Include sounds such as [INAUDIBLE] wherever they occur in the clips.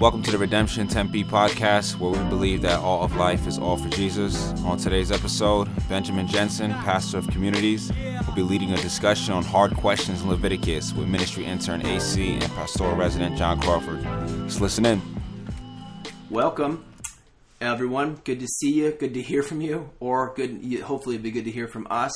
Welcome to the Redemption Tempe podcast, where we believe that all of life is all for Jesus. On today's episode, Benjamin Jensen, pastor of communities, will be leading a discussion on hard questions in Leviticus with ministry intern AC and pastoral resident John Crawford. Let's listen in. Welcome, everyone. Good to see you. Good to hear from you, or good. Hopefully, it'll be good to hear from us.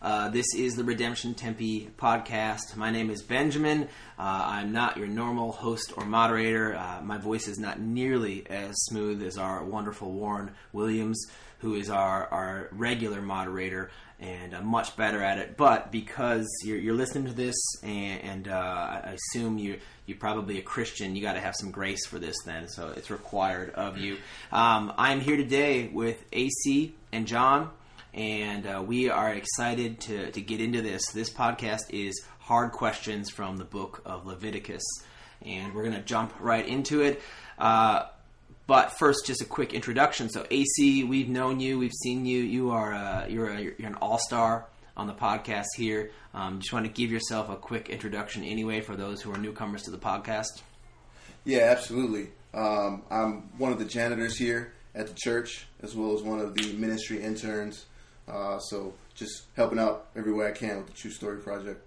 Uh, this is the Redemption Tempe podcast. My name is Benjamin. Uh, I'm not your normal host or moderator. Uh, my voice is not nearly as smooth as our wonderful Warren Williams, who is our, our regular moderator and uh, much better at it. But because you're, you're listening to this, and, and uh, I assume you you're probably a Christian, you got to have some grace for this. Then, so it's required of you. Um, I'm here today with AC and John and uh, we are excited to, to get into this. This podcast is hard questions from the book of Leviticus, and we're going to jump right into it. Uh, but first, just a quick introduction. So, AC, we've known you, we've seen you. You are uh, you're, a, you're an all star on the podcast here. Um, just want to give yourself a quick introduction, anyway, for those who are newcomers to the podcast. Yeah, absolutely. Um, I'm one of the janitors here at the church, as well as one of the ministry interns. Uh, so just helping out every way I can with the True Story Project.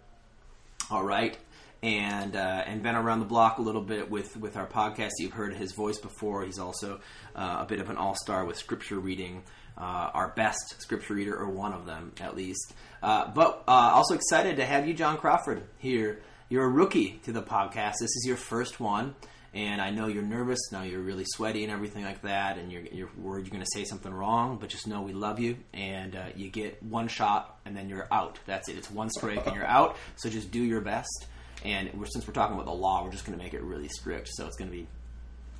All right. And uh, and been around the block a little bit with, with our podcast. You've heard his voice before. He's also uh, a bit of an all star with scripture reading, uh, our best scripture reader, or one of them at least. Uh, but uh, also excited to have you, John Crawford, here. You're a rookie to the podcast. This is your first one and I know you're nervous. Now you're really sweaty and everything like that, and you're, you're worried you're going to say something wrong. But just know we love you, and uh, you get one shot, and then you're out. That's it. It's one strike, and you're [LAUGHS] out. So just do your best. And we're, since we're talking about the law, we're just going to make it really strict. So it's going to be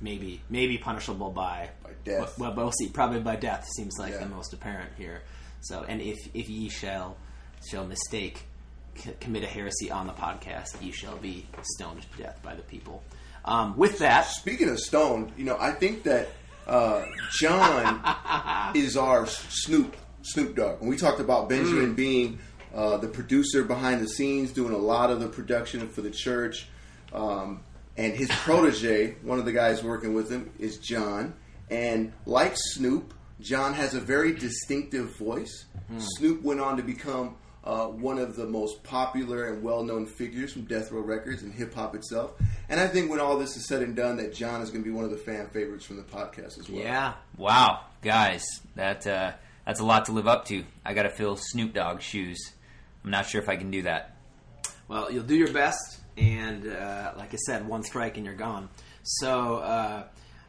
maybe maybe punishable by by death. Well, we'll see. Probably by death seems like Yeah. the most apparent here. So, and if if ye shall shall mistake c- commit a heresy on the podcast, ye shall be stoned to death by the people. Um, with that, Speaking of Stone, you know, I think that uh, John [LAUGHS] is our Snoop Snoop Dogg. We talked about Benjamin being uh, the producer behind the scenes, doing a lot of the production for the church, um, and his protege, one of the guys working with him, is John. And like Snoop, John has a very distinctive voice. Snoop went on to become uh, one of the most popular and well-known figures from Death Row Records and hip hop itself. And I think when all this is said and done, that John is going to be one of the fan favorites from the podcast as well. yeah, Wow, guys, that uh, that's a lot to live up to. I got to fill Snoop Dogg's shoes. I'm not sure if I can do that. well, you'll do your best, and uh, like I said, one strike and you're gone. So, uh,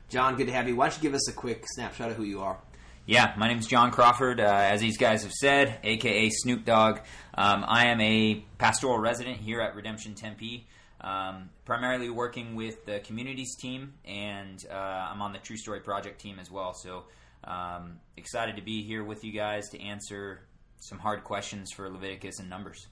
John, good to have you. Why don't you give us a quick snapshot of who you are? Yeah, my name is John Crawford. Uh, as these guys have said, aka Snoop Dogg. Um, I am a pastoral resident here at Redemption Tempe, um, primarily working with the communities team, and uh, I'm on the True Story Project team as well. So um, excited to be here with you guys to answer some hard questions for Leviticus and Numbers.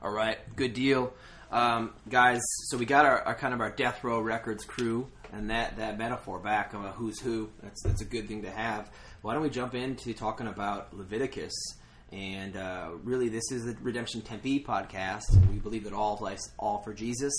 All right, good deal, um, guys. So we got our, our kind of our death row records crew, and that that metaphor back of a who's who. That's that's a good thing to have. Why don't we jump into talking about Leviticus? And uh, really, this is the Redemption Tempe podcast. We believe that all of life's all for Jesus.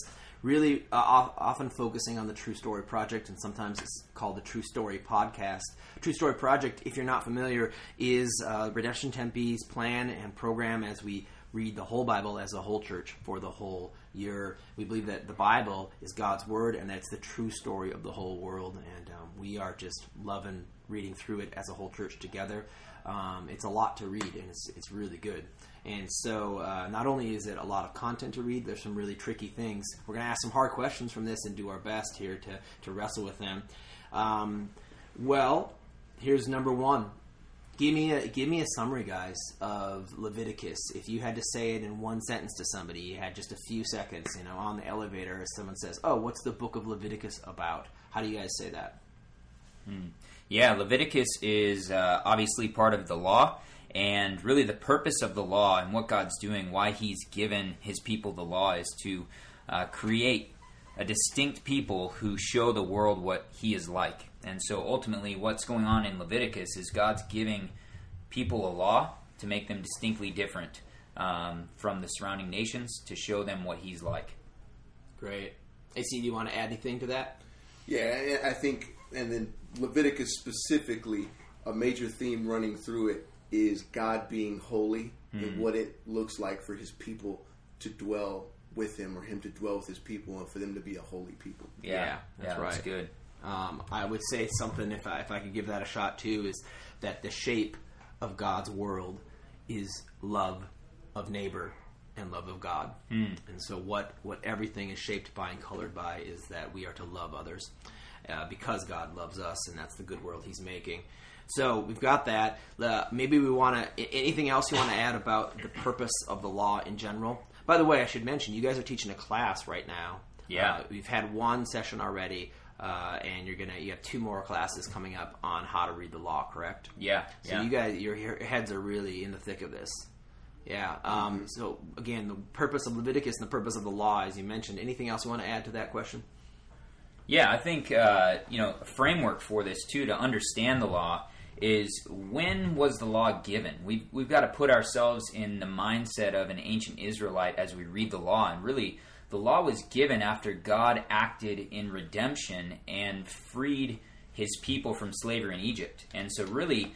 Really, uh, often focusing on the True Story Project, and sometimes it's called the True Story Podcast. True Story Project, if you're not familiar, is uh, Redemption Tempe's plan and program as we read the whole Bible as a whole church for the whole year. We believe that the Bible is God's word and that's the true story of the whole world. And um, we are just loving reading through it as a whole church together. Um, it's a lot to read and it's, it's really good. And so, uh, not only is it a lot of content to read, there's some really tricky things. We're going to ask some hard questions from this and do our best here to, to wrestle with them. Um, well, here's number one. Give me a give me a summary, guys, of Leviticus. If you had to say it in one sentence to somebody, you had just a few seconds, you know, on the elevator. Someone says, "Oh, what's the book of Leviticus about?" How do you guys say that? Yeah, Leviticus is uh, obviously part of the law, and really the purpose of the law and what God's doing, why He's given His people the law, is to uh, create a distinct people who show the world what He is like. And so ultimately, what's going on in Leviticus is God's giving people a law to make them distinctly different um, from the surrounding nations to show them what He's like. Great. AC, do you want to add anything to that? Yeah, I think, and then Leviticus specifically, a major theme running through it is God being holy and what it looks like for His people to dwell with Him, or Him to dwell with His people, and for them to be a holy people. Yeah, Yeah, that's yeah, right. good. Um, I would say something if I, if I could give that a shot too is that the shape of God's world is love of neighbor and love of God. And so what what everything is shaped by and colored by is that we are to love others uh, because God loves us, and that's the good world He's making. So we've got that. Uh, maybe we want to. Anything else you want to add about the purpose of the law in general? By the way, I should mention you guys are teaching a class right now. Yeah. Uh, we've had one session already, uh, and you're gonna you have two more classes coming up on how to read the law. Correct? Yeah, So yeah. you guys, your, your heads are really in the thick of this. Yeah. Um, So again, the purpose of Leviticus and the purpose of the law, as you mentioned. Anything else you want to add to that question? Yeah, I think uh, you know a framework for this too to understand the law is when was the law given? We've we've got to put ourselves in the mindset of an ancient Israelite as we read the law, and really the law was given after God acted in redemption and freed His people from slavery in Egypt, and so really.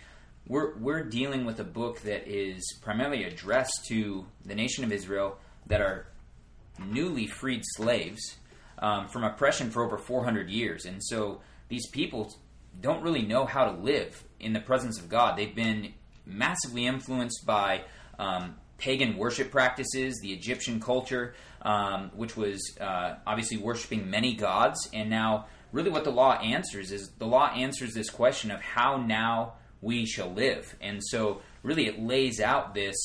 We're, we're dealing with a book that is primarily addressed to the nation of Israel that are newly freed slaves um, from oppression for over 400 years. And so these people don't really know how to live in the presence of God. They've been massively influenced by um, pagan worship practices, the Egyptian culture, um, which was uh, obviously worshiping many gods. And now, really, what the law answers is the law answers this question of how now we shall live. And so, really, it lays out this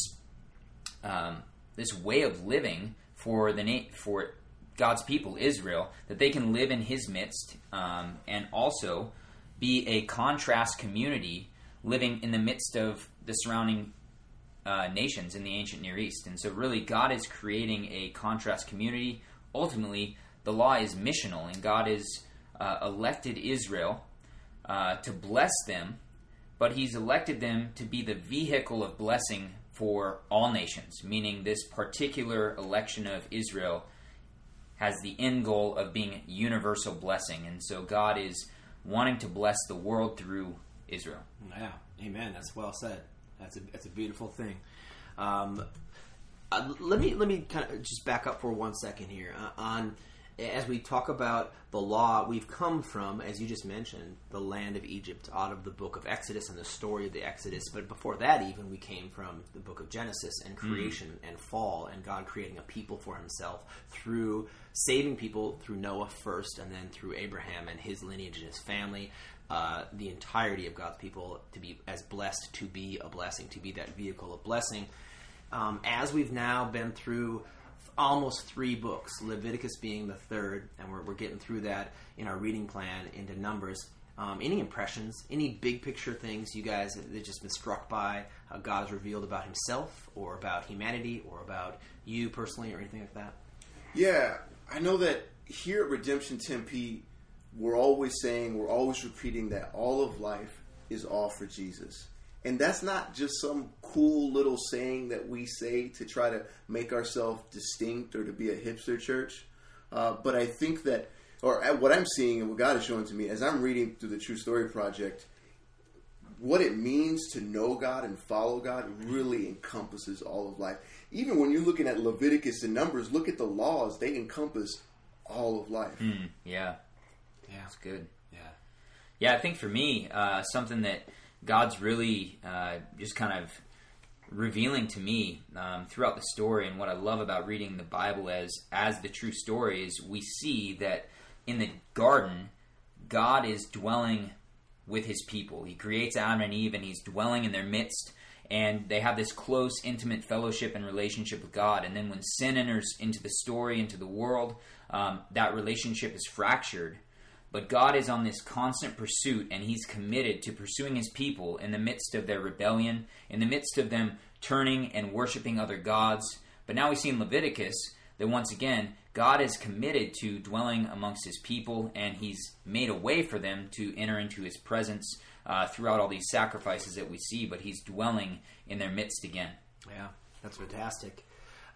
um, this way of living for the na- for God's people, Israel, that they can live in His midst um, and also be a contrast community living in the midst of the surrounding uh, nations in the ancient Near East. And so, really, God is creating a contrast community. Ultimately, the law is missional, and God has uh, elected Israel uh, to bless them but he's elected them to be the vehicle of blessing for all nations, meaning this particular election of Israel has the end goal of being universal blessing. And so God is wanting to bless the world through Israel. Yeah, amen. That's well said. That's a that's a beautiful thing. Um, uh, let me let me kind of just back up for one second here uh, on as we talk about the law. We've come from, as you just mentioned, the land of Egypt, out of the book of Exodus and the story of the Exodus. But before that, even we came from the book of Genesis and creation and fall, and God creating a people for Himself through saving people through Noah first, and then through Abraham and his lineage and his family uh, the entirety of God's people to be as blessed, to be a blessing, to be that vehicle of blessing. Um, as we've now been through almost three books, Leviticus being the third, and we're, we're getting through that in our reading plan into Numbers. Um, any impressions, any big picture things you guys have just been struck by how God has revealed about Himself, or about humanity, or about you personally, or anything like that? Yeah, I know that here at Redemption Tempe, we're always saying, we're always repeating that all of life is all for Jesus. And that's not just some cool little saying that we say to try to make ourselves distinct or to be a hipster church. Uh, but I think that, or what I'm seeing and what God is showing to me as I'm reading through the True Story Project, what it means to know God and follow God really encompasses all of life. Even when you're looking at Leviticus and Numbers, look at the laws, they encompass all of life. Yeah, Yeah, that's good. yeah, Yeah, I think for me, uh, something that God's really uh, just kind of revealing to me um, throughout the story, and what I love about reading the Bible as as the true story is we see that in the garden, God is dwelling with His people. He creates Adam and Eve, and He's dwelling in their midst. And they have this close, intimate fellowship and relationship with God. And then when sin enters into the story, into the world, um, that relationship is fractured. But God is on this constant pursuit, and He's committed to pursuing His people in the midst of their rebellion, in the midst of them turning and worshiping other gods. But now we see in Leviticus that once again, God is committed to dwelling amongst His people, and He's made a way for them to enter into His presence uh, throughout all these sacrifices that we see, but He's dwelling in their midst again. yeah. That's fantastic.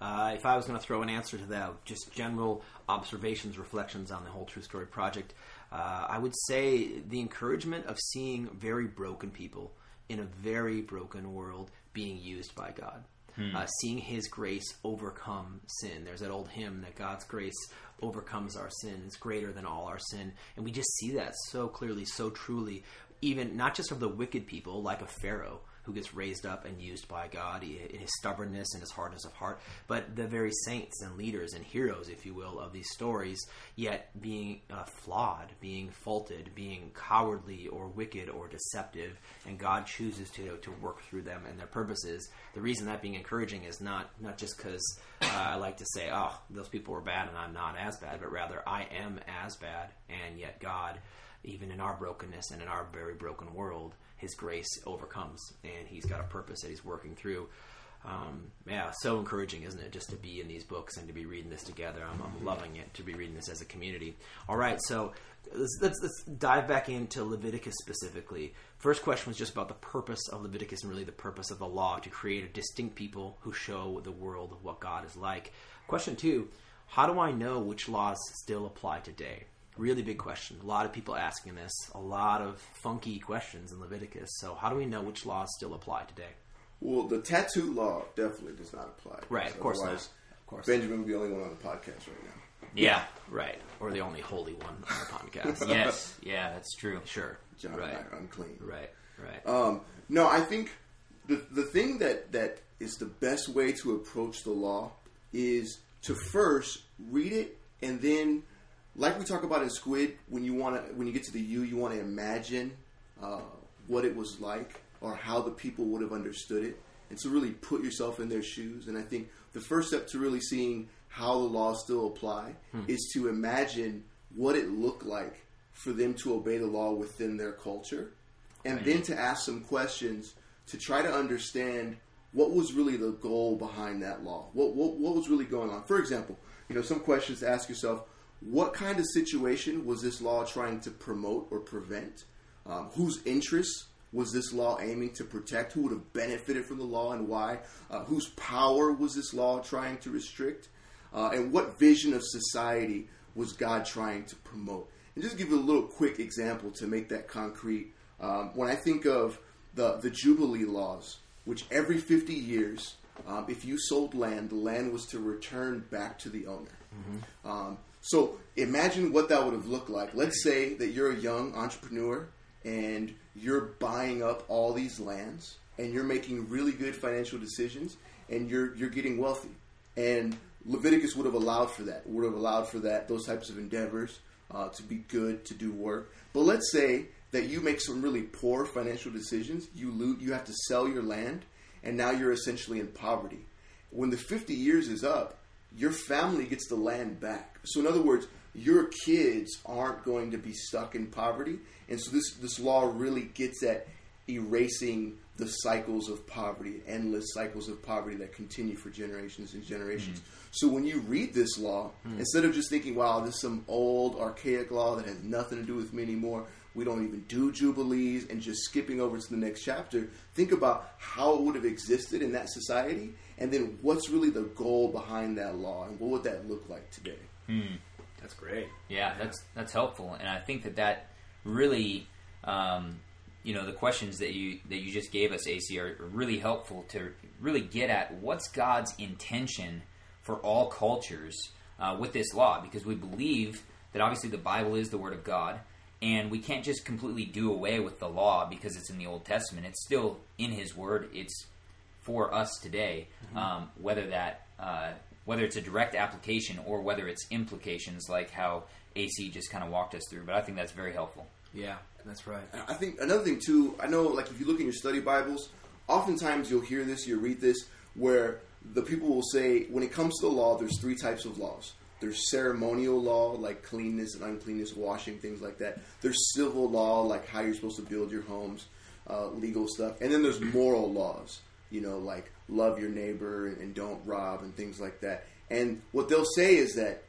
Uh, if I was going to throw an answer to that, just general observations, reflections on the whole True Story project, uh, I would say the encouragement of seeing very broken people in a very broken world being used by God. Uh, seeing His grace overcome sin. There's that old hymn that God's grace overcomes our sin. It's greater than all our sin. And we just see that so clearly, so truly, even not just of the wicked people like a Pharaoh who gets raised up and used by God in his stubbornness and his hardness of heart, but the very saints and leaders and heroes, if you will, of these stories, yet being uh, flawed, being faulted, being cowardly or wicked or deceptive, and God chooses to to work through them and their purposes. The reason that being encouraging is not not just because uh, I like to say, oh, those people were bad and I'm not as bad, but rather I am as bad, and yet God even in our brokenness and in our very broken world, His grace overcomes, and He's got a purpose that He's working through. Um, yeah, so encouraging, isn't it? Just to be in these books and to be reading this together. I'm, I'm loving it to be reading this as a community. All right, so let's, let's, let's dive back into Leviticus specifically. First question was just about the purpose of Leviticus and really the purpose of the law to create a distinct people who show the world what God is like. Question two: How do I know which laws still apply today? Really big question. A lot of people asking this. A lot of funky questions in Leviticus. So, how do we know which laws still apply today? Well, the tattoo law definitely does not apply. Right, of course not. Of course. Benjamin would be the only one on the podcast right now. Yeah. Right. Or the only holy one on the podcast. [LAUGHS] yes. Yeah, that's true. Sure. John right. and I are unclean. Right. Right. Um, no, I think the the thing that that is the best way to approach the law is to first read it and then, like we talk about in Squid, when you want to when you get to the U, you want to imagine uh, what it was like or how the people would have understood it, and to really put yourself in their shoes. And I think the first step to really seeing how the laws still apply is to imagine what it looked like for them to obey the law within their culture and then to ask some questions to try to understand what was really the goal behind that law. What, what what was really going on? For example, you know, some questions to ask yourself: What kind of situation was this law trying to promote or prevent? Um, whose interests was this law aiming to protect? Who would have benefited from the law and why? Uh, whose power was this law trying to restrict? Uh, and what vision of society was God trying to promote? And just give you a little quick example to make that concrete. Um, when I think of the, the Jubilee laws, which every 50 years, um, if you sold land, the land was to return back to the owner. Um, so imagine what that would have looked like. Let's say that you're a young entrepreneur and you're buying up all these lands and you're making really good financial decisions and you're you're getting wealthy. And Leviticus would have allowed for that. Would have allowed for that those types of endeavors uh, to be good to do work. But let's say that you make some really poor financial decisions. You loot. You have to sell your land, and now you're essentially in poverty. When the 50 years is up, your family gets the land back. So in other words, your kids aren't going to be stuck in poverty. And so this this law really gets at erasing the cycles of poverty, endless cycles of poverty that continue for generations and generations. Mm-hmm. So when you read this law, mm. instead of just thinking, wow, this is some old archaic law that has nothing to do with me anymore, we don't even do jubilees, and just skipping over to the next chapter, think about how it would have existed in that society, and then what's really the goal behind that law, and what would that look like today? That's great. Yeah, that's that's helpful, and I think that that really, um, you know, the questions that you that you just gave us, AC, are really helpful to really get at what's God's intention for all cultures uh, with this law, because we believe that obviously the Bible is the Word of God, and we can't just completely do away with the law because it's in the Old Testament. It's still in His Word. It's for us today, um, whether that uh, whether it's a direct application or whether it's implications like how AC just kind of walked us through. But I think that's very helpful. Yeah, that's right. I think another thing too. I know, like if you look in your study Bibles, oftentimes you'll hear this, you'll read this, where the people will say, when it comes to the law, there's three types of laws. There's ceremonial law, like cleanness and uncleanness, washing, things like that. There's civil law, like how you're supposed to build your homes, uh, legal stuff. And then there's moral laws, you know, like love your neighbor and, and don't rob and things like that. And what they'll say is that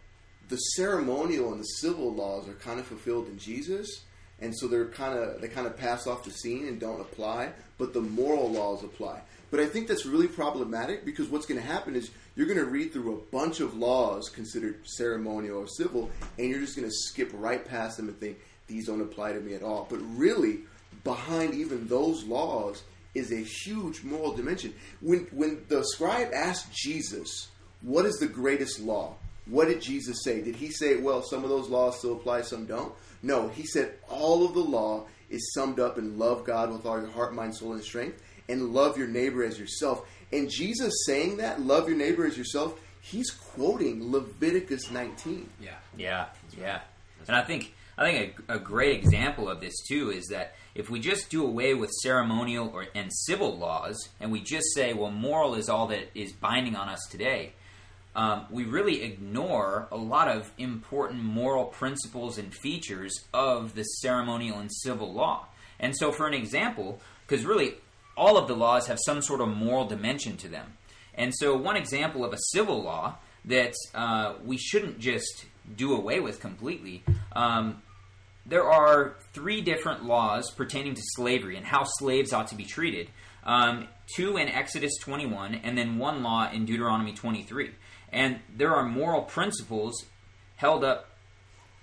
the ceremonial and the civil laws are kind of fulfilled in Jesus, and so they're kind of they kind of pass off the scene and don't apply, but the moral laws apply. But I think that's really problematic because what's going to happen is you're going to read through a bunch of laws considered ceremonial or civil, and you're just going to skip right past them and think these don't apply to me at all. But really, behind even those laws is a huge moral dimension. When when the scribe asked Jesus, "What is the greatest law?" What did Jesus say? Did he say, "Well, some of those laws still apply, some don't"? No, he said all of the law is summed up in love God with all your heart, mind, soul, and strength, and love your neighbor as yourself. And Jesus saying that, love your neighbor as yourself, he's quoting Leviticus 19. Yeah. Yeah, yeah. And I think I think a, a great example of this too is that if we just do away with ceremonial or and civil laws, and we just say, well, moral is all that is binding on us today, um, we really ignore a lot of important moral principles and features of the ceremonial and civil law. And so, for an example, because really all of the laws have some sort of moral dimension to them. And so, one example of a civil law that uh, we shouldn't just do away with completely. Um, there are three different laws pertaining to slavery and how slaves ought to be treated. Um, two in Exodus 21, and then one law in Deuteronomy 23. And there are moral principles held up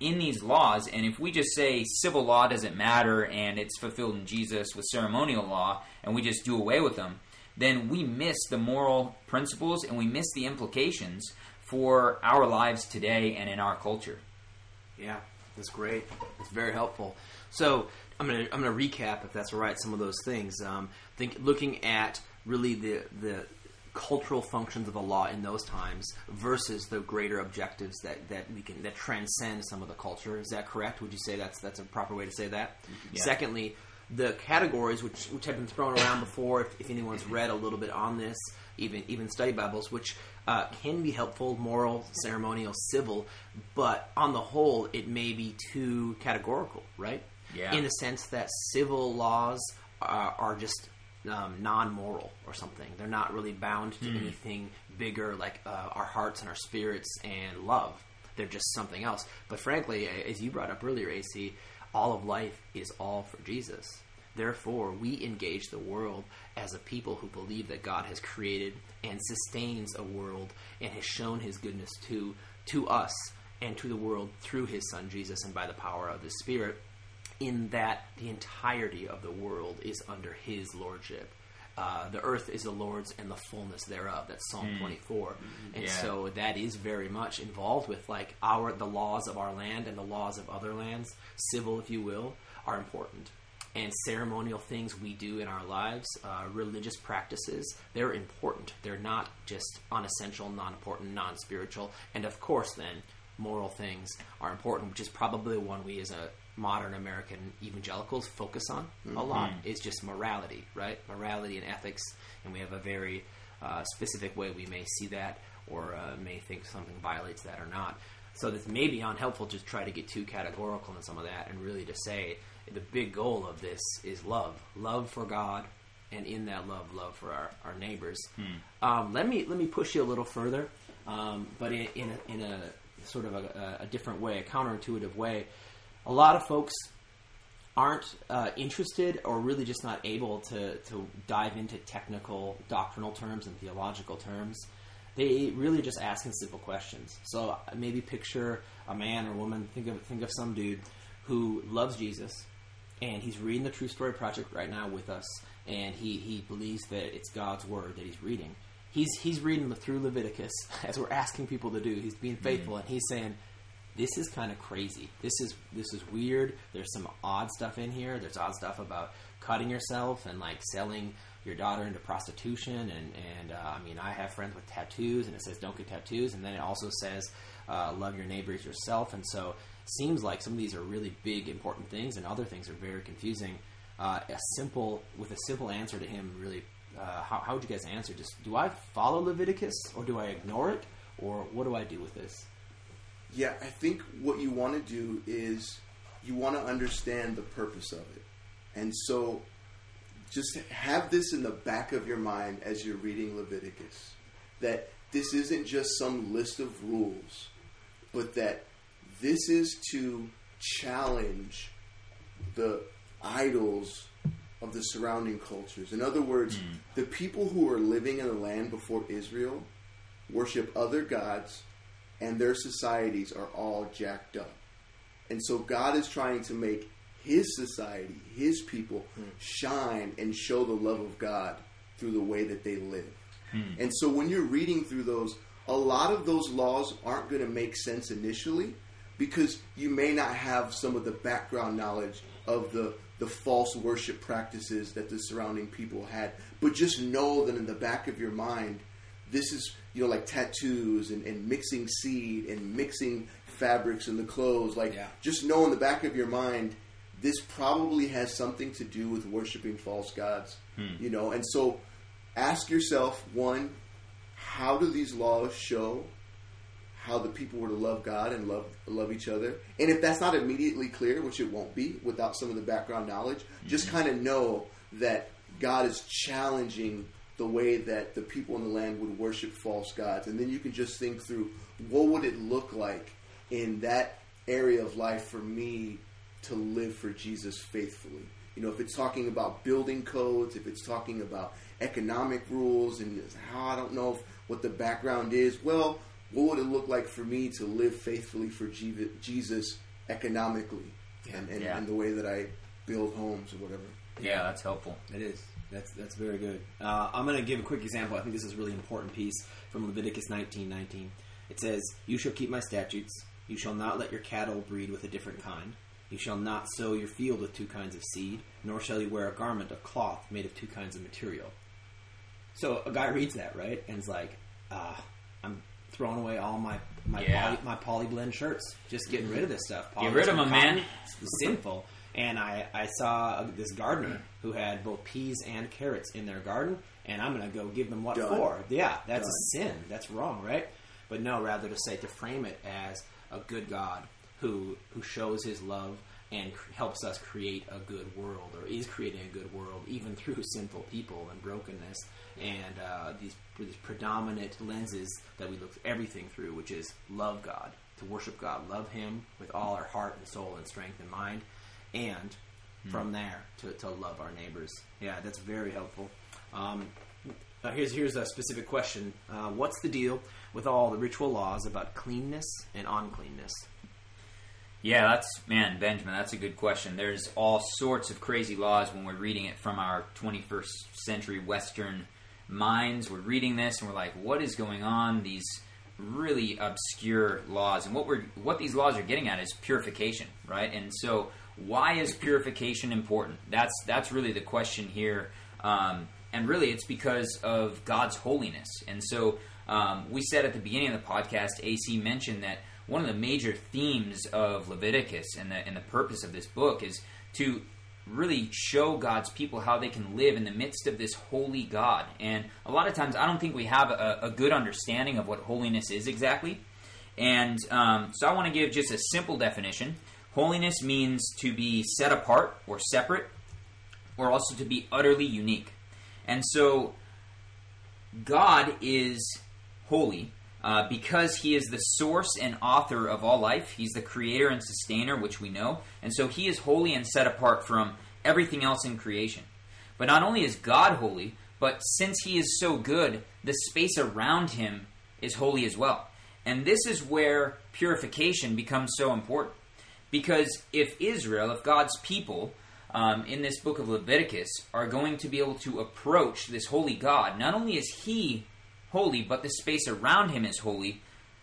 in these laws, and if we just say civil law doesn't matter and it's fulfilled in Jesus with ceremonial law, and we just do away with them, then we miss the moral principles and we miss the implications for our lives today and in our culture. Yeah, that's great. It's very helpful. So I'm gonna I'm gonna recap if that's all right. Some of those things. Um, think looking at really the the cultural functions of the law in those times versus the greater objectives that, that we can that transcend some of the culture. Is that correct? Would you say that's that's a proper way to say that? Yeah. Secondly, the categories which which have been thrown around before, if, if anyone's read a little bit on this, even even study Bibles, which uh, can be helpful, moral, ceremonial, civil, but on the whole, it may be too categorical, right? Yeah. In the sense that civil laws are, are just um, non-moral or something. They're not really bound to anything bigger like uh, our hearts and our spirits and love. They're just something else. But frankly, as you brought up earlier, AC, all of life is all for Jesus. Therefore, we engage the world as a people who believe that God has created and sustains a world and has shown His goodness to to us and to the world through His Son Jesus and by the power of his Spirit in that the entirety of the world is under his lordship. Uh, the earth is the Lord's and the fullness thereof. That's Psalm 24. And Yeah. so that is very much involved with like our the laws of our land and the laws of other lands, civil if you will, are important. And ceremonial things we do in our lives, uh, religious practices, they're important. They're not just unessential, non important, non spiritual. And of course, then, moral things are important, which is probably one we as a modern American evangelicals focus on a lot. Is just morality, right? Morality and ethics, and we have a very uh, specific way we may see that, or uh, may think something violates that or not. So this may be unhelpful to try to get too categorical in some of that, and really to say the big goal of this is love, love for God, and in that love, love for our, our neighbors. Um, let me let me push you a little further, um, but in, in a, in a sort of a, a different way, a counterintuitive way. A lot of folks aren't uh, interested or really just not able to, to dive into technical doctrinal terms and theological terms. They really just asking simple questions. So uh, maybe picture a man or woman, think of think of some dude who loves Jesus and he's reading the True Story Project right now with us, and he, he believes that it's God's word that he's reading. He's he's reading through Leviticus [LAUGHS] as we're asking people to do. He's being faithful, and he's saying, "This is kind of crazy. This is this is weird. There's some odd stuff in here. There's odd stuff about cutting yourself and like selling your daughter into prostitution. And and uh, I mean, I have friends with tattoos, and it says don't get tattoos, and then it also says uh, love your neighbors yourself. And so seems like some of these are really big, important things, and other things are very confusing. Uh, a simple, with a simple answer to him, really, uh, how, how would you guys answer? Just do I follow Leviticus, or do I ignore it, or what do I do with this? Yeah, I think what you want to do is you want to understand the purpose of it. And so just have this in the back of your mind as you're reading Leviticus that this isn't just some list of rules, but that this is to challenge the idols of the surrounding cultures. In other words, hmm. the people who were living in the land before Israel worship other gods, and their societies are all jacked up. And so God is trying to make his society, his people, hmm. shine and show the love of God through the way that they live. Hmm. And so when you're reading through those, a lot of those laws aren't going to make sense initially because you may not have some of the background knowledge of the the false worship practices that the surrounding people had. But just know that in the back of your mind, this is you know like tattoos and, and mixing seed and mixing fabrics in the clothes. Like Yeah. just know in the back of your mind, this probably has something to do with worshiping false gods. Hmm. You know, and so ask yourself one, how do these laws show how the people were to love God and love love each other? And if that's not immediately clear, which it won't be without some of the background knowledge, just hmm. kind of know that God is challenging the way that the people in the land would worship false gods, and then you can just think through what would it look like in that area of life for me to live for Jesus faithfully. You know, if it's talking about building codes, if it's talking about economic rules, and how ah, I don't know if, what the background is, well, what would it look like for me to live faithfully for Jesus economically and, and, Yeah. and the way that I build homes or whatever? Yeah, that's helpful. It is. That's that's very good. Uh, I'm going to give a quick example. I think this is a really important piece from Leviticus 19:19. It says, "You shall keep my statutes. You shall not let your cattle breed with a different kind. You shall not sow your field with two kinds of seed, nor shall you wear a garment of cloth made of two kinds of material." So a guy reads that right and is like, ah, "I'm throwing away all my my Yeah. poly, my poly blend shirts. Just getting rid of this stuff. Get rid of them, man. It's sinful. And I, I saw this gardener who had both peas and carrots in their garden, and I'm going to go give them what Done. for. Yeah, that's Done. a sin. That's wrong, right? But no, rather to say, to frame it as a good God who, who shows his love and cr- helps us create a good world, or is creating a good world, even through sinful people and brokenness, and uh, these, these predominant lenses that we look everything through, which is love God, to worship God, love Him with all our heart and soul and strength and mind, and from there to, to love our neighbors. Yeah, that's very helpful. Um, here's here's a specific question: uh, What's the deal with all the ritual laws about cleanness and uncleanness? Yeah, that's man, Benjamin. That's a good question. There's all sorts of crazy laws when we're reading it from our 21st century Western minds. We're reading this and we're like, what is going on? These really obscure laws, and what we're what these laws are getting at is purification, right? And so, why is purification important? That's that's really the question here. Um, and really, it's because of God's holiness. And so, um, we said at the beginning of the podcast, AC mentioned that one of the major themes of Leviticus and the and the purpose of this book is to really show God's people how they can live in the midst of this holy God. And a lot of times, I don't think we have a, a good understanding of what holiness is exactly. And um, so, I want to give just a simple definition. Holiness means to be set apart or separate, or also to be utterly unique. And so, God is holy uh, because He is the source and author of all life. He's the creator and sustainer, which we know. And so, He is holy and set apart from everything else in creation. But not only is God holy, but since He is so good, the space around Him is holy as well. And this is where purification becomes so important. Because if Israel, if God's people, um, in this book of Leviticus are going to be able to approach this holy God, not only is He holy, but the space around Him is holy,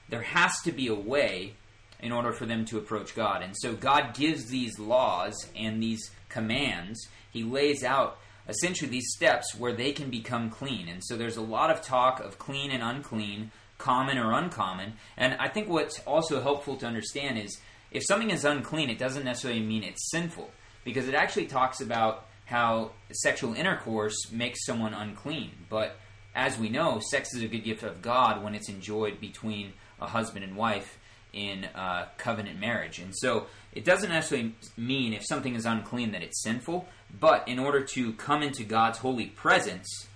there has to be a way in order for them to approach God. And so God gives these laws and these commands. He lays out essentially these steps where they can become clean. And so there's a lot of talk of clean and unclean, common or uncommon. And I think what's also helpful to understand is if something is unclean, it doesn't necessarily mean it's sinful because it actually talks about how sexual intercourse makes someone unclean. But as we know, sex is a good gift of God when it's enjoyed between a husband and wife in uh, covenant marriage. And so it doesn't necessarily mean if something is unclean that it's sinful, but in order to come into God's holy presence,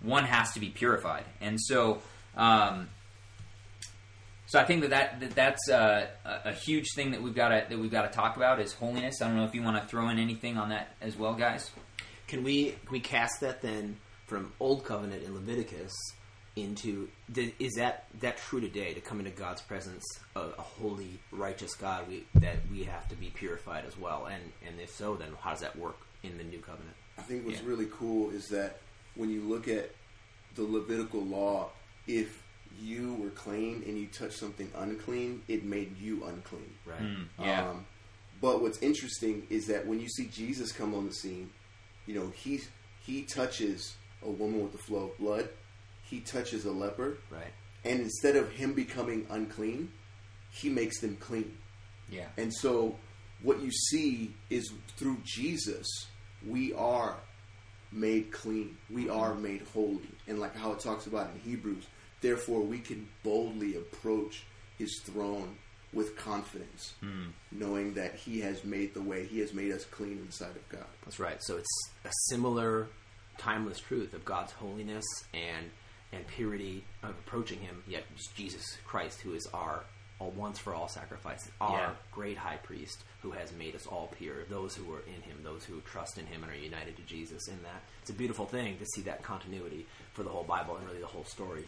one has to be purified. And so. Um, so I think that, that, that that's uh, a, a huge thing that we've got to that we've got to talk about is holiness. I don't know if you want to throw in anything on that as well, guys. Can we can we cast that then from Old Covenant in Leviticus into th- is that that true today to come into God's presence, a, a holy, righteous God? We that we have to be purified as well, and and if so, then how does that work in the new covenant? I think what's Yeah. really cool is that when you look at the Levitical law, if you were clean and you touched something unclean, it made you unclean. Right. Mm, yeah. Um, but what's interesting is that when you see Jesus come on the scene, you know he he touches a woman with the flow of blood, he touches a leper, Right. and instead of him becoming unclean, he makes them clean. yeah. And so, what you see is through Jesus, we are made clean. We are made holy. And like how it talks about in Hebrews, therefore we can boldly approach his throne with confidence, hmm. knowing that he has made the way, he has made us clean inside of God. That's right. So it's a similar timeless truth of God's holiness and and purity of approaching Him. Yet Jesus Christ, who is our all once for all sacrifice, our Yeah. great High Priest, who has made us all pure. Those who are in Him, those who trust in Him and are united to Jesus. In that, it's a beautiful thing to see that continuity for the whole Bible and really the whole story.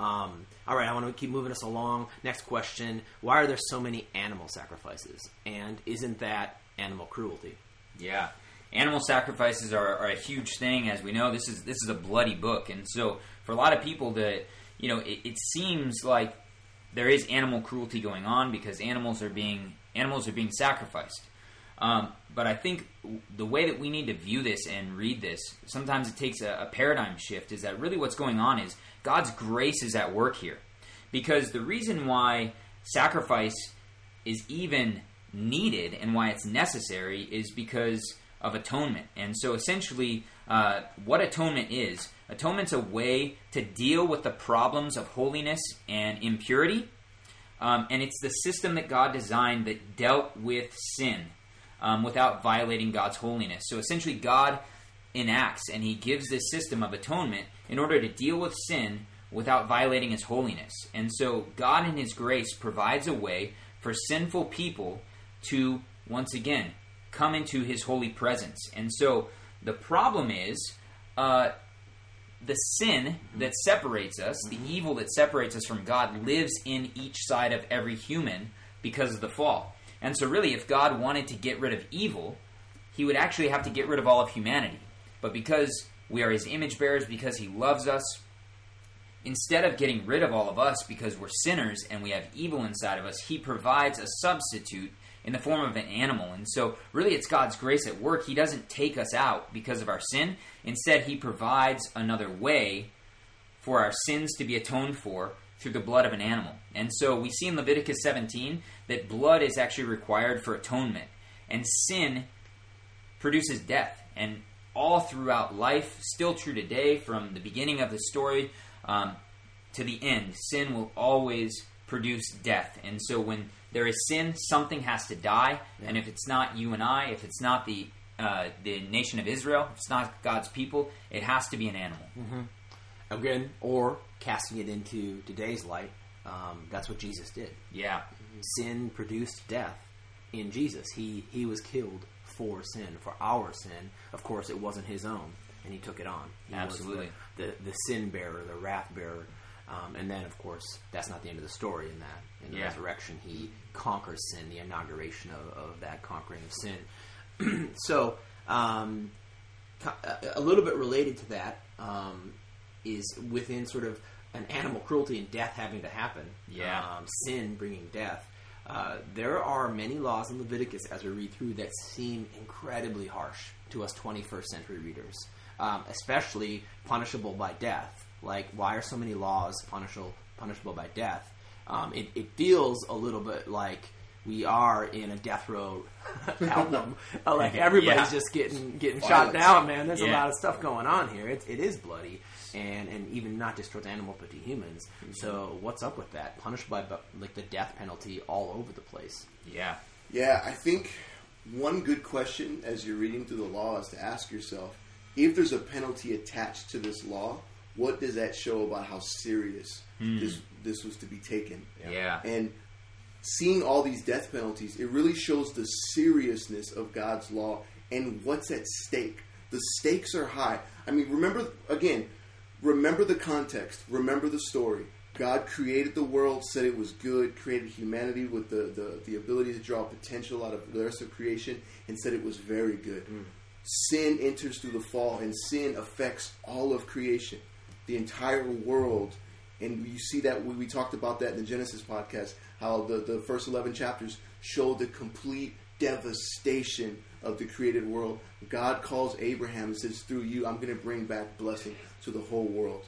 Um, all right, I want to keep moving us along. Next question: Why are there so many animal sacrifices? And isn't that animal cruelty? Yeah, animal sacrifices are, are a huge thing, as we know. This is this is a bloody book, and so for a lot of people, that you know, it, it seems like there is animal cruelty going on because animals are being animals are being sacrificed. Um, but I think the way that we need to view this and read this, sometimes it takes a, a paradigm shift. Is that really what's going on? Is God's grace is at work here? Because the reason why sacrifice is even needed and why it's necessary is because of atonement. And so essentially, uh, what atonement is atonement's a way to deal with the problems of holiness and impurity. Um, and it's the system that God designed that dealt with sin um, without violating God's holiness. So essentially, God enacts and He gives this system of atonement in order to deal with sin without violating His holiness. And so, God, in His grace, provides a way for sinful people to, once again, come into His holy presence. And so, the problem is. Uh, the sin that separates us, the evil that separates us from God, lives in each side of every human because of the fall. And so, really, if God wanted to get rid of evil, he would actually have to get rid of all of humanity. But because we are his image bearers, because he loves us, instead of getting rid of all of us because we're sinners and we have evil inside of us, he provides a substitute in the form of an animal. And so, really, it's God's grace at work. He doesn't take us out because of our sin. Instead, he provides another way for our sins to be atoned for through the blood of an animal. And so, we see in Leviticus 17 that blood is actually required for atonement. And sin produces death. And all throughout life, still true today, from the beginning of the story um, to the end, sin will always produce death. And so when there is sin, something has to die. And if it's not you and I, if it's not the uh, the nation of Israel, if it's not God's people, it has to be an animal. Again, or casting it into today's light, um, that's what Jesus did. Yeah, Sin produced death in Jesus. He he was killed for sin, for our sin. Of course, it wasn't his own, and he took it on. He was Absolutely. the, the the sin bearer, the wrath bearer. Um, and then, of course, that's not the end of the story. In that, in the Yeah. resurrection, he conquers sin, the inauguration of, of that conquering of sin. [CLEARS THROAT] so, um, a- a little bit related to that um, is within sort of an animal cruelty and death having to happen. Yeah. Um, sin bringing death. Uh, there are many laws in Leviticus as we read through that seem incredibly harsh to us 21st century readers, um, especially punishable by death. Like, why are so many laws punishable punishable by death? Um, it, it feels a little bit like we are in a death row [LAUGHS] album. [LAUGHS] Like everybody's Yeah. just getting getting shot down, man. There's a lot of stuff going on here. It, it is bloody, and and even not just towards animals but to humans. Mm-hmm. So what's up with that? Punished by like the death penalty all over the place. yeah, Yeah, I think one good question as you're reading through the law is to ask yourself if there's a penalty attached to this law, what does that show about how serious hmm. this this was to be taken? yeah, And seeing all these death penalties, it really shows the seriousness of God's law and what's at stake. The stakes are high. I mean, remember again, remember the context, remember the story. God created the world, said it was good, created humanity with the, the, the ability to draw potential out of the rest of creation, and said it was very good. Hmm. Sin enters through the fall, and sin affects all of creation, the entire world. And you see that we, we talked about that in the Genesis podcast, how the, the first 11 chapters show the complete devastation of the created world. God calls Abraham and says, Through you, I'm going to bring back blessing to the whole world.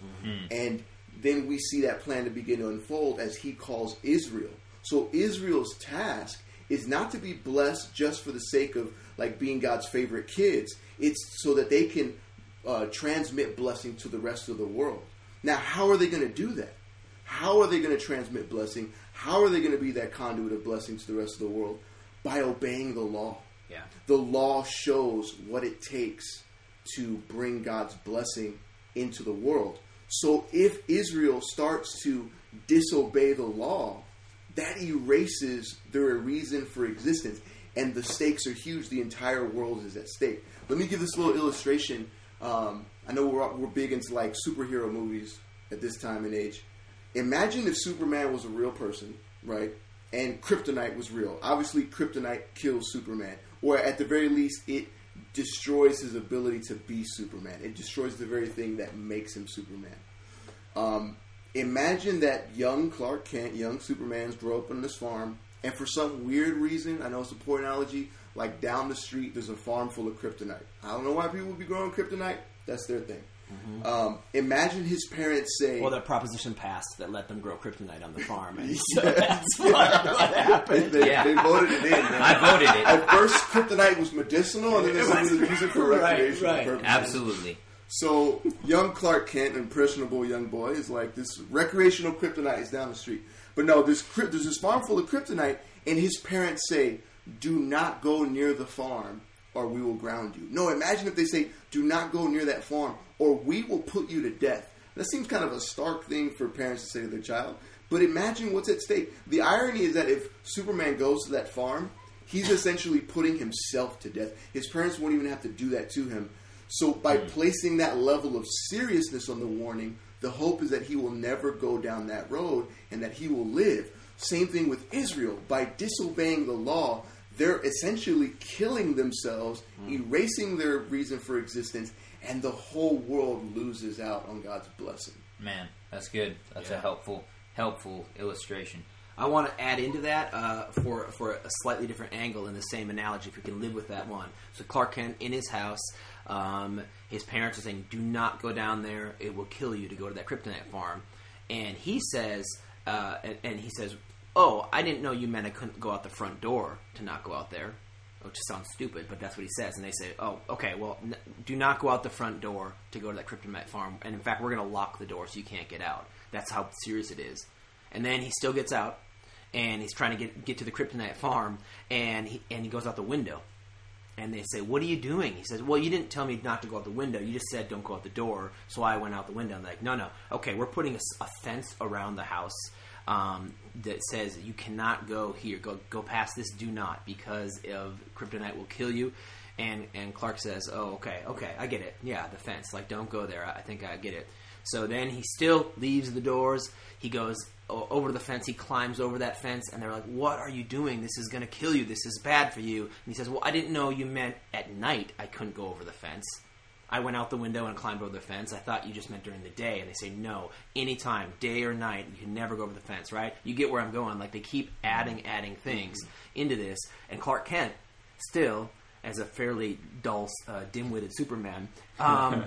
And then we see that plan to begin to unfold as he calls Israel. So Israel's task is not to be blessed just for the sake of like being God's favorite kids. It's so that they can uh, transmit blessing to the rest of the world. Now, how are they going to do that? How are they going to transmit blessing? How are they going to be that conduit of blessing to the rest of the world? By obeying the law. Yeah. The law shows what it takes to bring God's blessing into the world. So if Israel starts to disobey the law, that erases their reason for existence. And the stakes are huge. The entire world is at stake. Let me give this little illustration. Um, I know we're, we're big into like superhero movies at this time and age. Imagine if Superman was a real person, right? And kryptonite was real. Obviously, kryptonite kills Superman, or at the very least, it destroys his ability to be Superman. It destroys the very thing that makes him Superman. Um, imagine that young Clark Kent, young Superman's grow up on this farm, and for some weird reason, I know it's a poor analogy, like down the street, there's a farm full of kryptonite. I don't know why people would be growing kryptonite. That's their thing. Um, imagine his parents say, Well, that proposition passed that let them grow kryptonite on the farm, and [LAUGHS] so that's what, what happened. they, Yeah. they voted it in. I voted it. At first, kryptonite was medicinal, and then they started to use it for [LAUGHS] Right, recreational right. purposes. Absolutely. So, young Clark Kent, impressionable young boy, is like this recreational kryptonite is down the street. But no, this crypt, there's this farm full of kryptonite, and his parents say, "Do not go near the farm, or we will ground you." No, imagine if they say, "Do not go near that farm, or we will put you to death." That seems kind of a stark thing for parents to say to their child. But imagine what's at stake. The irony is that if Superman goes to that farm, he's essentially putting himself to death. His parents won't even have to do that to him. So by hmm. placing that level of seriousness on the warning, the hope is that he will never go down that road and that he will live. Same thing with Israel. By disobeying the law, they're essentially killing themselves, erasing their reason for existence, and the whole world loses out on God's blessing. Man, that's good. That's Yeah. a helpful, helpful illustration. I want to add into that uh, for for a slightly different angle in the same analogy, if we can live with that one. So Clark Kent in his house, um, his parents are saying, "Do not go down there; it will kill you to go to that kryptonite farm." And he says, uh, and, and he says, "Oh, I didn't know you meant I couldn't go out the front door to not go out there." Which sounds stupid, but that's what he says. And they say, "Oh, okay. Well, n- do not go out the front door to go to that kryptonite farm. And in fact, we're going to lock the door so you can't get out. That's how serious it is." And then he still gets out, and he's trying to get get to the kryptonite farm, and he and he goes out the window. And they say, "What are you doing?" He says, "Well, you didn't tell me not to go out the window. You just said don't go out the door." So I went out the window. And they're like, "No, no, okay, we're putting a fence around the house um, that says you cannot go here. Go go past this. Do not because of kryptonite will kill you." And and Clark says, "Oh, okay, okay, I get it. Yeah, the fence. Like, don't go there. I I think I get it." So then he still leaves the doors. He goes over the fence. He climbs over that fence, and they're like, "What are you doing? This is going to kill you. This is bad for you." And he says, "Well, I didn't know you meant at night. I couldn't go over the fence. I went out the window and climbed over the fence. I thought you just meant during the day." And they say, "No, anytime, day or night, you can never go over the fence." Right? You get where I'm going. Like they keep adding, adding things into this, and Clark Kent still. As a fairly dull, uh, dim-witted Superman, um,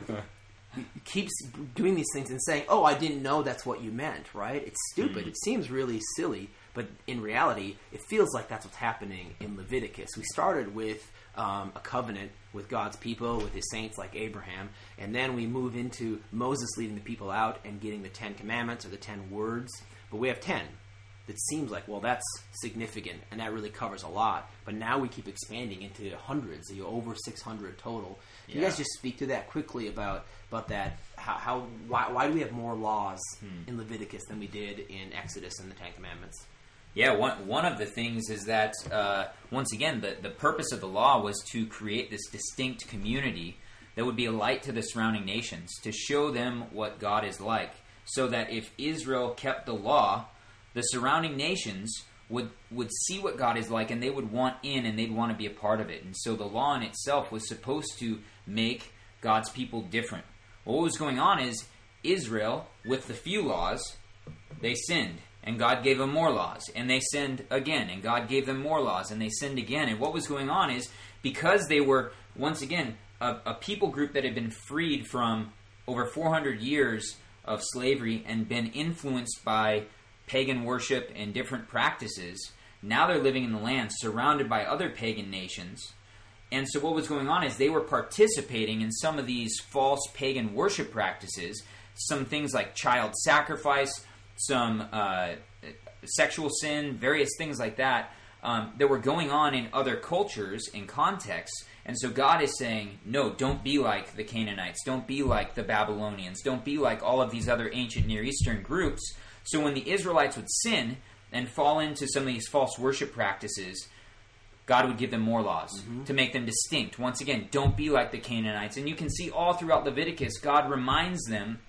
[LAUGHS] keeps doing these things and saying, "Oh, I didn't know that's what you meant." Right? It's stupid. It seems really silly, but in reality, it feels like that's what's happening in Leviticus. We started with um, a covenant with God's people, with His saints like Abraham, and then we move into Moses leading the people out and getting the Ten Commandments or the Ten Words. But we have ten. That seems like well, that's significant, and that really covers a lot. But now we keep expanding into hundreds, over six hundred total. Can You guys just speak to that quickly about about that. How, how why, why do we have more laws hmm. in Leviticus than we did in Exodus and the Ten Commandments? Yeah, one one of the things is that uh, once again the the purpose of the law was to create this distinct community that would be a light to the surrounding nations to show them what God is like, so that if Israel kept the law, the surrounding nations would would see what God is like and they would want in and they'd want to be a part of it. And so the law in itself was supposed to make God's people different. What was going on is Israel, with the few laws, they sinned. And God gave them more laws. And they sinned again. And God gave them more laws. And they sinned again. And what was going on is because they were, once again, a, a people group that had been freed from over 400 years of slavery and been influenced by pagan worship and different practices, now they're living in the land surrounded by other pagan nations. And so, what was going on is they were participating in some of these false pagan worship practices, some things like child sacrifice, some uh, sexual sin, various things like that, um, that were going on in other cultures and contexts. And so, God is saying, no, don't be like the Canaanites, don't be like the Babylonians, don't be like all of these other ancient Near Eastern groups. So, when the Israelites would sin and fall into some of these false worship practices, God would give them more laws to make them distinct. Once again, don't be like the Canaanites. And you can see all throughout Leviticus, God reminds them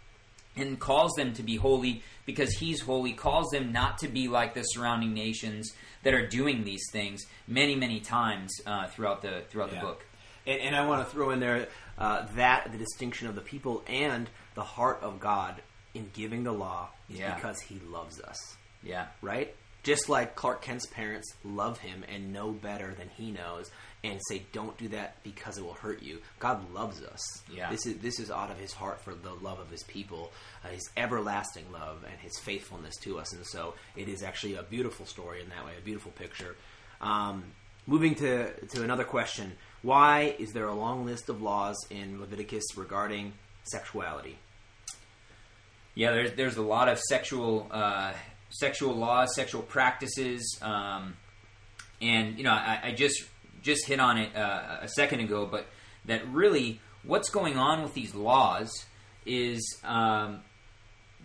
and calls them to be holy because He's holy, calls them not to be like the surrounding nations that are doing these things many, many times uh, throughout the throughout Yeah. the book. And, and I want to throw in there uh, that the distinction of the people and the heart of God in giving the law is Yeah. because He loves us, Yeah, right? Just like Clark Kent's parents love him and know better than he knows, and say, "Don't do that because it will hurt you." God loves us. Yeah. This is this is out of His heart for the love of His people, uh, His everlasting love, and His faithfulness to us. And so, it is actually a beautiful story in that way, a beautiful picture. Um, moving to to another question: Why is there a long list of laws in Leviticus regarding sexuality? yeah. There's there's a lot of sexual uh, sexual laws, sexual practices, um, and you know I, I just just hit on it uh, a second ago, but that really what's going on with these laws is um,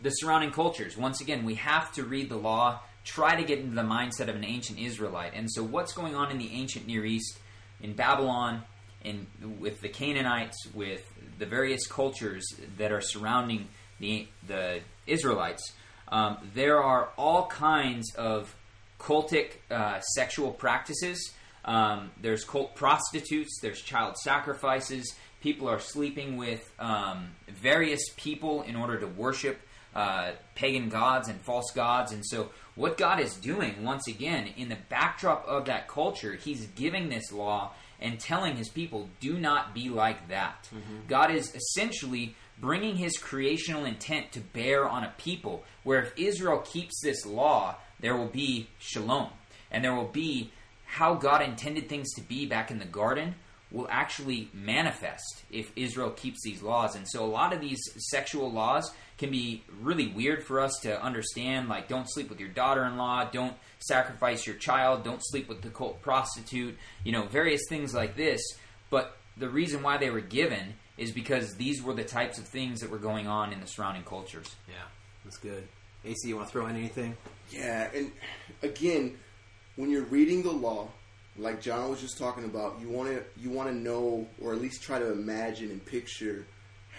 the surrounding cultures. Once again, we have to read the law, try to get into the mindset of an ancient Israelite. And so, what's going on in the ancient Near East, in Babylon, in with the Canaanites, with the various cultures that are surrounding the the Israelites? Um, there are all kinds of cultic uh, sexual practices. Um, there's cult prostitutes. There's child sacrifices. People are sleeping with um, various people in order to worship uh, pagan gods and false gods. And so, what God is doing, once again, in the backdrop of that culture, He's giving this law and telling His people, do not be like that. God is essentially bringing His creational intent to bear on a people where if Israel keeps this law, there will be shalom. And there will be how God intended things to be back in the garden will actually manifest if Israel keeps these laws. And so a lot of these sexual laws can be really weird for us to understand, like don't sleep with your daughter in law, don't sacrifice your child, don't sleep with the cult prostitute, you know, various things like this. But the reason why they were given is because these were the types of things that were going on in the surrounding cultures. Yeah, that's good. AC, you want to throw in anything? Yeah, and again, when you're reading the law, like John was just talking about, you want to you want to know or at least try to imagine and picture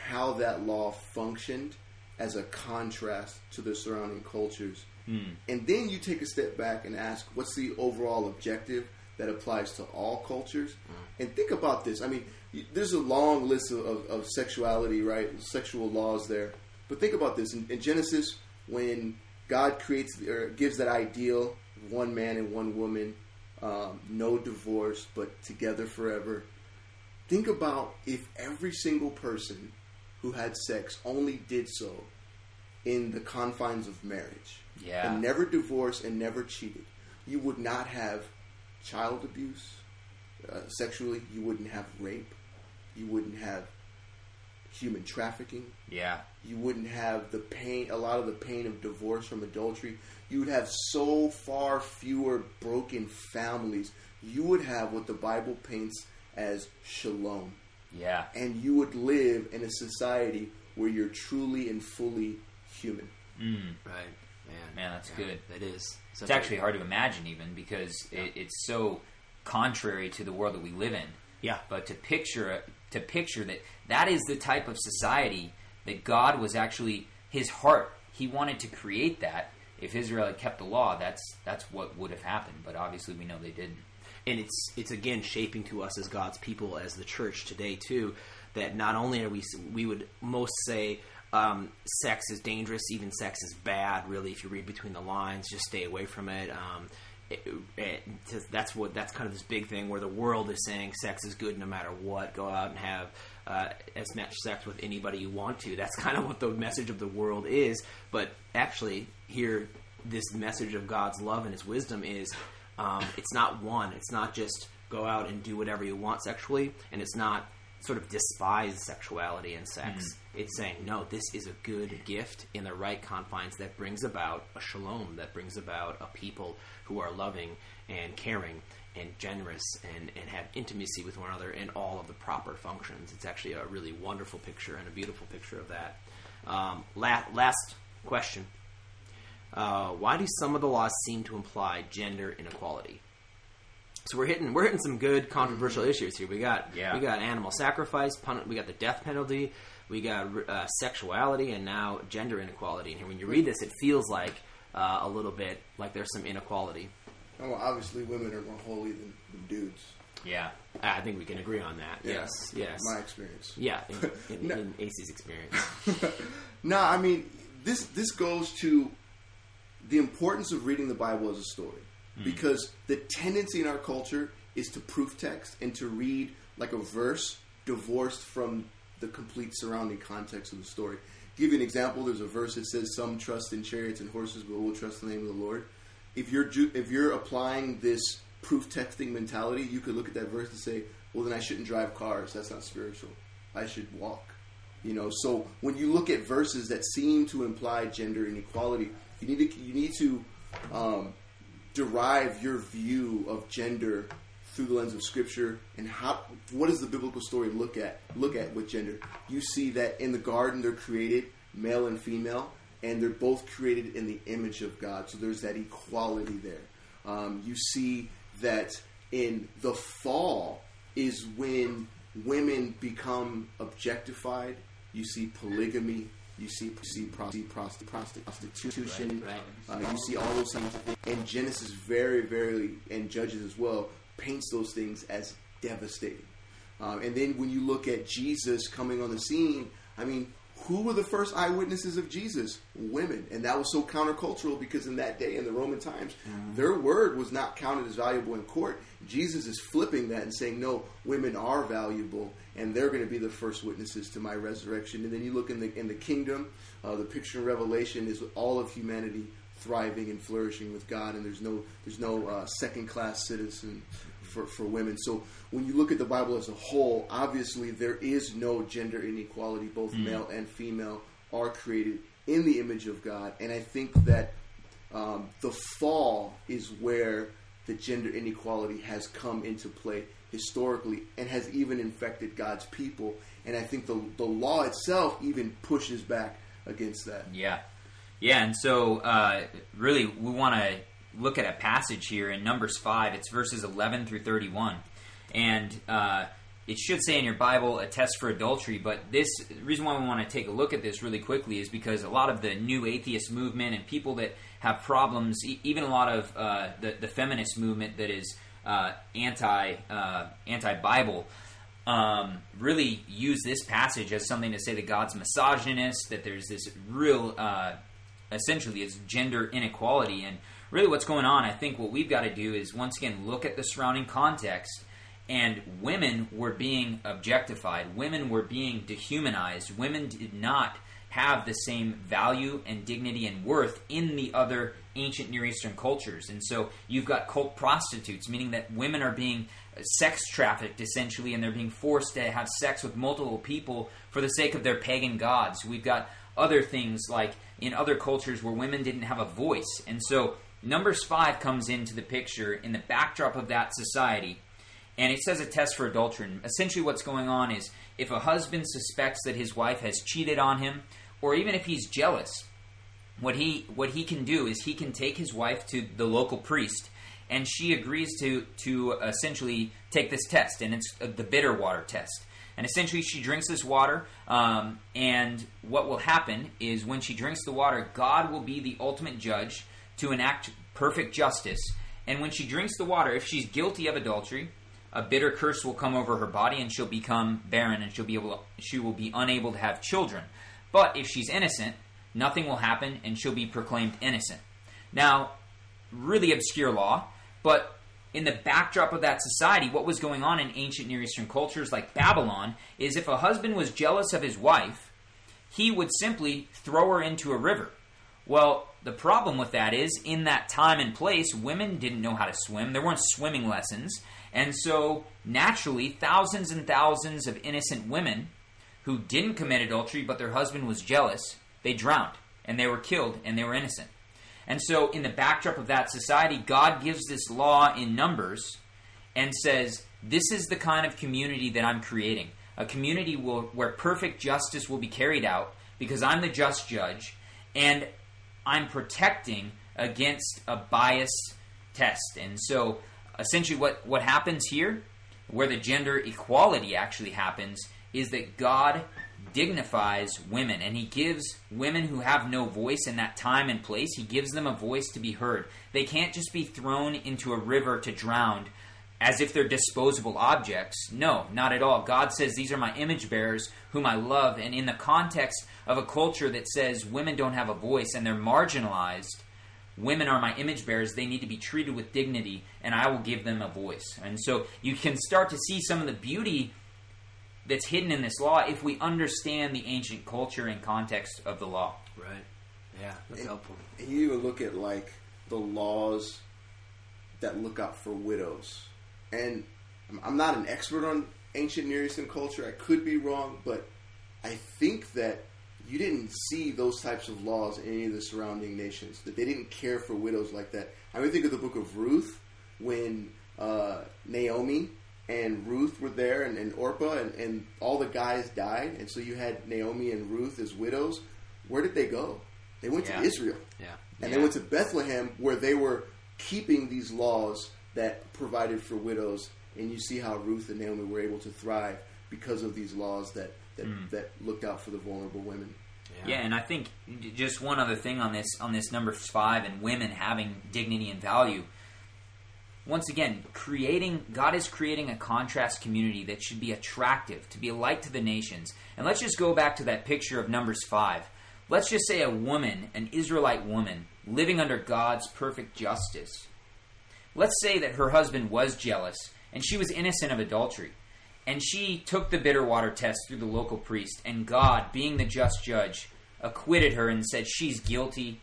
how that law functioned as a contrast to the surrounding cultures. Hmm. And then you take a step back and ask, what's the overall objective that applies to all cultures? Hmm. And think about this. I mean, y- there's a long list of, of, of sexuality, right? Sexual laws there. But think about this. In, in Genesis, when God creates or gives that ideal one man and one woman, um, no divorce, but together forever. Think about if every single person who had sex only did so in the confines of marriage Yeah. and never divorced and never cheated. You would not have child abuse uh, sexually. You wouldn't have rape. You wouldn't have human trafficking Yeah. you wouldn't have the pain a lot of the pain of divorce from adultery you would have so far fewer broken families you would have what the bible paints as shalom Yeah. and you would live in a society where you're truly and fully human Mm. Right, man. Man, that's Yeah, good. That is. It's actually hard to imagine, even because it, it's so contrary to the world that we live in. Yeah. But to picture to picture that that is the type of society that God was actually his heart. He wanted to create that. If Israel had kept the law, that's that's what would have happened. But obviously, we know they didn't. and it's it's again shaping to us as God's people, as the church today too. That not only are we we would most say um, sex is dangerous, even sex is bad. Really, if you read between the lines, just stay away from it. Um, it, it, that's what that's kind of this big thing where the world is saying sex is good no matter what. Go out and have uh, as much sex with anybody you want to. That's kind of what the message of the world is. But actually, here this message of God's love and His wisdom is um, it's not one. It's not just go out and do whatever you want sexually, and it's not sort of despise sexuality and sex. It's saying no, this is a good gift in the right confines that brings about a shalom, that brings about a people who are loving and caring and generous and, and have intimacy with one another and all of the proper functions. It's actually a really wonderful picture and a beautiful picture of that. Um, la- last question. Uh, why do some of the laws seem to imply gender inequality? So we're hitting we're hitting some good controversial issues here. We got Yeah. we got animal sacrifice, pun- we got the death penalty, we got uh, sexuality, and now gender inequality. And here, when you read this, it feels like uh, a little bit like there's some inequality. Oh, well, obviously, women are more holy than, than dudes. Yeah. I think we can agree on that. Yeah. Yes, yes, My experience. yeah. In, in, [LAUGHS] No. in AC's experience, [LAUGHS] no, I mean this. This goes to the importance of reading the Bible as a story, because the tendency in our culture is to proof text and to read like a verse divorced from the complete surrounding context of the story. Give you an example. There's a verse that says, "Some trust in chariots and horses, but we will trust in the name of the Lord." If you're if you're applying this proof texting mentality, you could look at that verse and say, "Well, then I shouldn't drive cars. That's not spiritual. I should walk." You know, so when you look at verses that seem to imply gender inequality, you need to you need to um, derive your view of gender through the lens of scripture? And how what does the biblical story look at look at with gender? You see that in the garden they're created male and female and they're both created in the image of god. So there's that equality there. Um, you see that in the fall is when women become objectified. You see polygamy you see, you see prosti- prosti- prosti- prostitution Right, uh, you see all those things, and Genesis very, very, and Judges as well, paints those things as devastating. Um, and then when you look at Jesus coming on the scene, I mean, who were the first eyewitnesses of Jesus? Women, and that was so countercultural because in that day, in the Roman times, their word was not counted as valuable in court. Jesus is flipping that and saying, no, women are valuable, and they're going to be the first witnesses to my resurrection. And then you look in the in the kingdom, uh, the picture in Revelation is all of humanity thriving and flourishing with God, and there's no there's no uh, second class citizen for, for women. So when you look at the Bible as a whole, obviously there is no gender inequality. Both male and female are created in the image of God, and I think that um, the fall is where the gender inequality has come into play historically and has even infected God's people. And I think the the law itself even pushes back against that. Yeah, yeah, and so uh, really we want to look at a passage here in Numbers five. It's verses eleven through thirty-one, and uh, it should say in your Bible a test for adultery. But this reason why we want to take a look at this really quickly is because a lot of the new atheist movement and people that have problems, e- even a lot of uh, the the feminist movement that is uh, anti uh, anti Bible um, really use this passage as something to say that God's misogynist, that there's this real, uh, essentially, it's gender inequality. And really, what's going on, I think what we've got to do is once again look at the surrounding context. And women were being objectified, women were being dehumanized, women did not have the same value and dignity and worth in the other ancient Near Eastern cultures. And so you've got cult prostitutes, meaning that women are being uh, sex trafficked essentially, and they're being forced to have sex with multiple people for the sake of their pagan gods. We've got other things like in other cultures where women didn't have a voice. And so Numbers 5 comes into the picture in the backdrop of that society. And it says a test for adultery. Essentially, what's going on is if a husband suspects that his wife has cheated on him, or even if he's jealous, what he what he can do is he can take his wife to the local priest and she agrees to to essentially take this test, and it's the bitter water test. And essentially, she drinks this water, um, and what will happen is when she drinks the water, God will be the ultimate judge to enact perfect justice. And when she drinks the water, if she's guilty of adultery, a bitter curse will come over her body, and she'll become barren, and she'll be able to, she will be unable to have children. But if she's innocent, nothing will happen, and she'll be proclaimed innocent. Now, really obscure law, but in the backdrop of that society, what was going on in ancient Near Eastern cultures like Babylon is if a husband was jealous of his wife, he would simply throw her into a river. Well, the problem with that is in that time and place, women didn't know how to swim. There weren't swimming lessons. And so, naturally, thousands and thousands of innocent women who didn't commit adultery but their husband was jealous, they drowned and they were killed and they were innocent. And so, in the backdrop of that society, God gives this law in Numbers and says, This is the kind of community that I'm creating. A community will, where perfect justice will be carried out because I'm the just judge and I'm protecting against a biased test. And so, essentially, what, what happens here, where the gender equality actually happens, is that God dignifies women and he gives women who have no voice in that time and place he gives them a voice to be heard they can't just be thrown into a river to drown as if they're disposable objects no not at all god says these are my image bearers whom i love and in the context of a culture that says women don't have a voice and they're marginalized women are my image bearers they need to be treated with dignity and i will give them a voice and so you can start to see some of the beauty that's hidden in this law if we understand the ancient culture and context of the law. Right. Yeah, that's And- helpful. And you even look at like the laws that look out for widows. And I'm- not an expert on ancient Near Eastern culture. I could be wrong, but I think that you didn't see those types of laws in any of the surrounding nations. That they didn't care for widows like that. I mean, think of the book of Ruth when uh, Naomi and Ruth were there, and, and Orpah, and, and all the guys died, and so you had Naomi and Ruth as widows. Where did they go? They went Yeah. to Israel. Yeah. And Yeah. they went to Bethlehem where they were keeping these laws that provided for widows. And you see how Ruth and Naomi were able to thrive because of these laws that, that, mm. that looked out for the vulnerable women. Yeah, and I think just one other thing on this on this number five and women having dignity and value. Once again, creating God is creating a contrast community that should be attractive to be a light to the nations. And let's just go back to that picture of Numbers five. Let's just say a woman, an Israelite woman, living under God's perfect justice. Let's say that her husband was jealous and she was innocent of adultery. And she took the bitter water test through the local priest, and God, being the just judge, acquitted her and said she's guilty.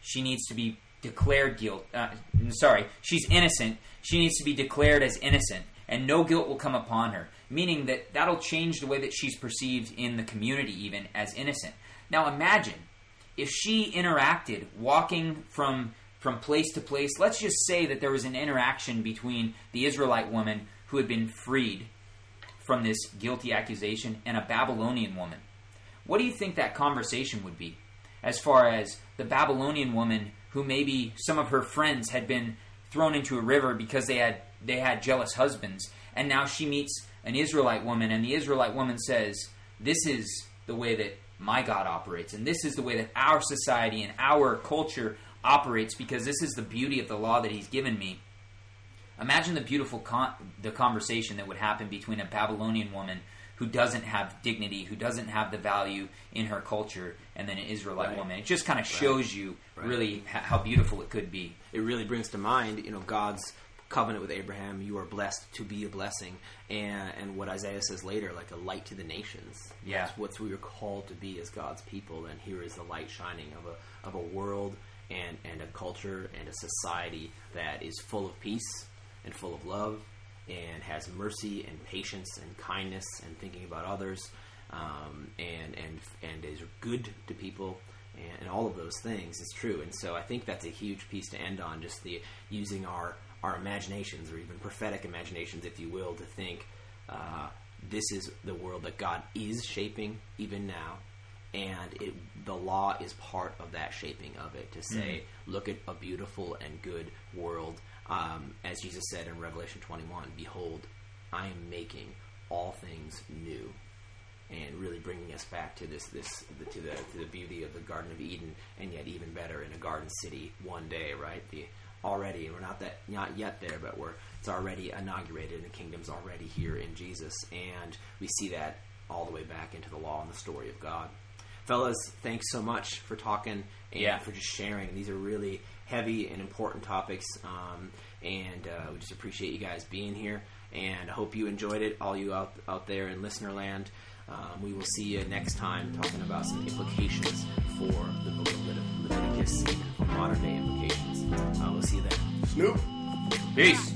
She needs to be declared guilt. Uh, sorry, she's innocent. She needs to be declared as innocent, and no guilt will come upon her. Meaning that that'll change the way that she's perceived in the community, even as innocent. Now imagine if she interacted walking from from place to place. Let's just say that there was an interaction between the israelite woman who had been freed from this guilty accusation and a babylonian woman. What do you think that conversation would be as far as the babylonian woman who maybe some of her friends had been thrown into a river because they had they had jealous husbands and now she meets an israelite woman and the israelite woman says this is the way that my God operates, and this is the way that our society and our culture operates because this is the beauty of the law that He's given me. Imagine the beautiful con- the conversation that would happen between a Babylonian woman who doesn't have dignity, who doesn't have the value in her culture, and then an Israelite Right. woman. It just kind of shows you Right. really how beautiful it could be. it really brings to mind, you know, God's covenant with Abraham. You are blessed to be a blessing, and and what Isaiah says later, like a light to the nations. Yeah. That's what we are called to be as God's people. And here is the light shining of a of a world and and a culture and a society that is full of peace and full of love and has mercy and patience and kindness and thinking about others um, and and and is good to people and, and all of those things is true. And so I think that's a huge piece to end on, just the using our our imaginations or even prophetic imaginations, if you will, to think uh, this is the world that God is shaping even now, and it, the law is part of that shaping of it to say, look at a beautiful and good world. Um, as Jesus said in Revelation 21, behold, I am making all things new and really bringing us back to this this to the to the beauty of the Garden of Eden, and yet even better in a garden city one day, right? The already we're not that not yet there, but we're it's already inaugurated, and the kingdom's already here in Jesus, and we see that all the way back into the law and the story of God. Fellas, thanks so much for talking and Yeah. for just sharing. These are really heavy and important topics, um, and uh, we just appreciate you guys being here. And I hope you enjoyed it, all you out out there in listener land. Um, we will see you next time talking about some implications for the book of Levit- Leviticus and for modern day implications. Uh, we'll see you then. Snoop. Peace.